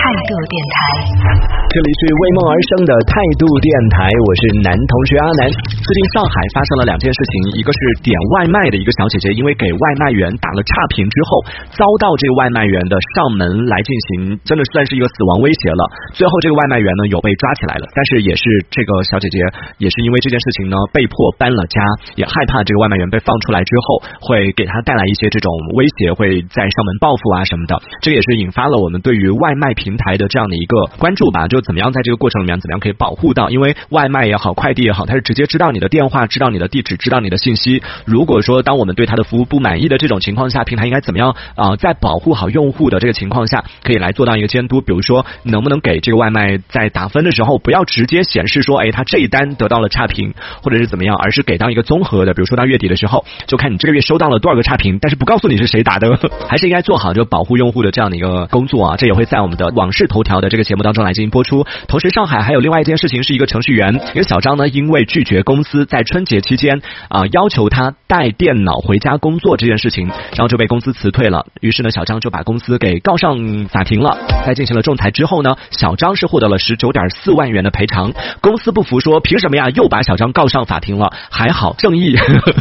泰斗电台。这里是为梦而生的态度电台，我是男同学阿南。最近上海发生了两件事情，一个是点外卖的一个小姐姐，因为给外卖员打了差评之后，遭到这个外卖员的上门来进行，真的算是一个死亡威胁了。最后这个外卖员呢有被抓起来了，但是也是这个小姐姐也是因为这件事情呢被迫搬了家，也害怕这个外卖员被放出来之后会给她带来一些这种威胁，会在上门报复啊什么的。这也是引发了我们对于外卖平台的这样的一个关注吧，就怎么样在这个过程里面怎么样可以保护到，因为外卖也好，快递也好，它是直接知道你的电话，知道你的地址，知道你的信息。如果说当我们对它的服务不满意的这种情况下，平台应该怎么样啊？在保护好用户的这个情况下，可以来做到一个监督，比如说能不能给这个外卖在打分的时候不要直接显示说，哎，他这一单得到了差评，或者是怎么样，而是给到一个综合的，比如说到月底的时候，就看你这个月收到了多少个差评，但是不告诉你是谁打的，还是应该做好就保护用户的这样的一个工作啊。这也会在我们的往事头条的这个节目当中来进行播出。出同时，上海还有另外一件事情，是一个程序员，一个小张呢，因为拒绝公司在春节期间啊要求他带电脑回家工作这件事情，然后就被公司辞退了。于是呢，小张就把公司给告上法庭了。在进行了仲裁之后呢，小张是获得了十九点四万元的赔偿。公司不服，说凭什么呀？又把小张告上法庭了。还好，正义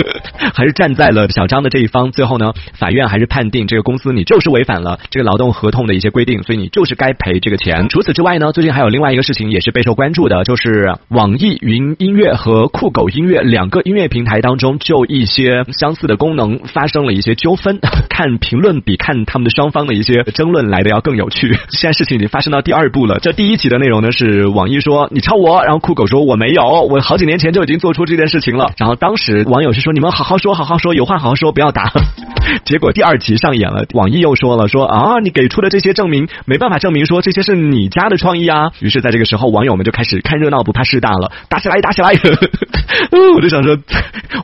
还是站在了小张的这一方。最后呢，法院还是判定这个公司你就是违反了这个劳动合同的一些规定，所以你就是该赔这个钱。除此之外呢，最近还有另外一个事情也是备受关注的，就是网易云音乐和酷狗音乐两个音乐平台当中，就一些相似的功能发生了一些纠纷。看评论比看他们的双方的一些争论来的要更有趣。现在事情已经发生到第二步了。这第一集的内容呢是网易说你抄我，然后酷狗说我没有，我好几年前就已经做出这件事情了。然后当时网友是说你们好好说，好好说，有话好好说，不要打。结果第二集上演了，网易又说了说啊，你给出的这些证明没办法证明说这些是你家的创意啊。于是在这个时候，网友们就开始看热闹不怕事大了，打起来打起来。我就想说，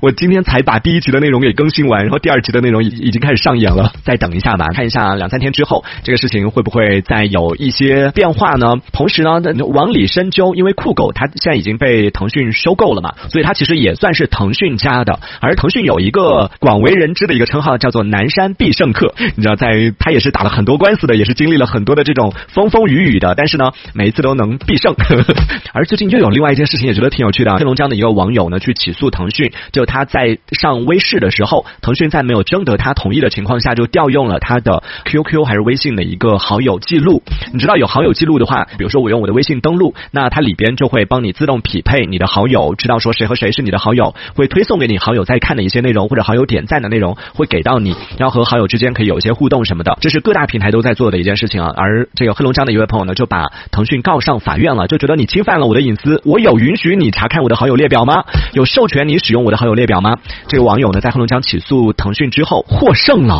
我今天才把第一集的内容给更新完，然后第二集的内容已已经开始上演演了，再等一下吧，看一下两三天之后这个事情会不会再有一些变化呢？同时呢，往里深究，因为酷狗它现在已经被腾讯收购了嘛，所以它其实也算是腾讯家的。而腾讯有一个广为人知的一个称号叫做南山必胜客，你知道，在他也是打了很多官司的，也是经历了很多的这种风风雨雨的，但是呢，每一次都能必胜。而最近又有另外一件事情，也觉得挺有趣的。黑龙江的一个网友呢，去起诉腾讯，就他在上微视的时候，腾讯在没有征得他同意的情况况下，就调用了他的 QQ 还是微信的一个好友记录。你知道有好友记录的话，比如说我用我的微信登录，那它里边就会帮你自动匹配你的好友，知道说谁和谁是你的好友，会推送给你好友在看的一些内容或者好友点赞的内容，会给到你，然后和好友之间可以有一些互动什么的。这是各大平台都在做的一件事情啊。而这个黑龙江的一位朋友呢，就把腾讯告上法院了，就觉得你侵犯了我的隐私，我有允许你查看我的好友列表吗？有授权你使用我的好友列表吗？这个网友呢，在黑龙江起诉腾讯之后获胜了。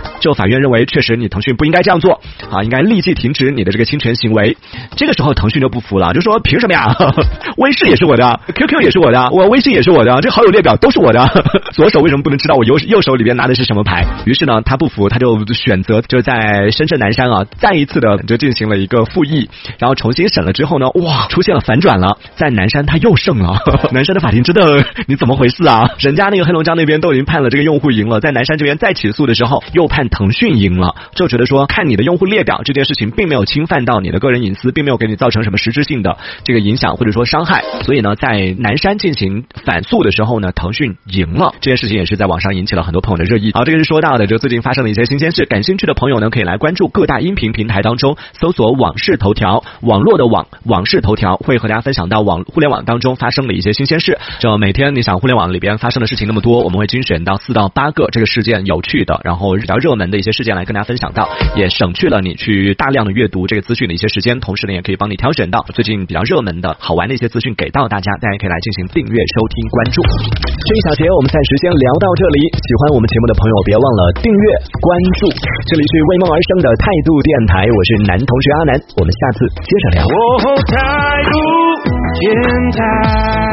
就法院认为，确实你腾讯不应该这样做啊，应该立即停止你的这个侵权行为。这个时候，腾讯就不服了，就说凭什么呀？微视也是我的，QQ 也是我的，我微信也是我的，这好友列表都是我的，左手为什么不能知道我右右手里边拿的是什么牌？于是呢，他不服，他就选择就在深圳南山啊，再一次的就进行了一个复议，然后重新审了之后呢，哇，出现了反转了，在南山他又胜了。南山的法庭真的你怎么回事啊？人家那个黑龙江那边都已经判了这个用户赢了，在南山这边再起诉的时候又判。腾讯赢了，就觉得说看你的用户列表这件事情并没有侵犯到你的个人隐私，并没有给你造成什么实质性的这个影响或者说伤害，所以呢，在南山进行反诉的时候呢，腾讯赢了。这件事情也是在网上引起了很多朋友的热议。好，这个是说到的，就最近发生的一些新鲜事。感兴趣的朋友呢，可以来关注各大音频平台当中搜索“往事头条”，网络的网，往事头条会和大家分享到网互联网当中发生的一些新鲜事。就每天你想互联网里边发生的事情那么多，我们会精选到四到八个这个事件有趣的，然后比较热门。的一些事件来跟大家分享到，也省去了你去大量的阅读这个资讯的一些时间，同时呢，也可以帮你挑选到最近比较热门的好玩的一些资讯给到大家，大家可以来进行订阅、收听、关注。这一小节我们暂时先聊到这里，喜欢我们节目的朋友别忘了订阅、关注。这里是为梦而生的态度电台，我是男同学阿南，我们下次接着聊。态度电台。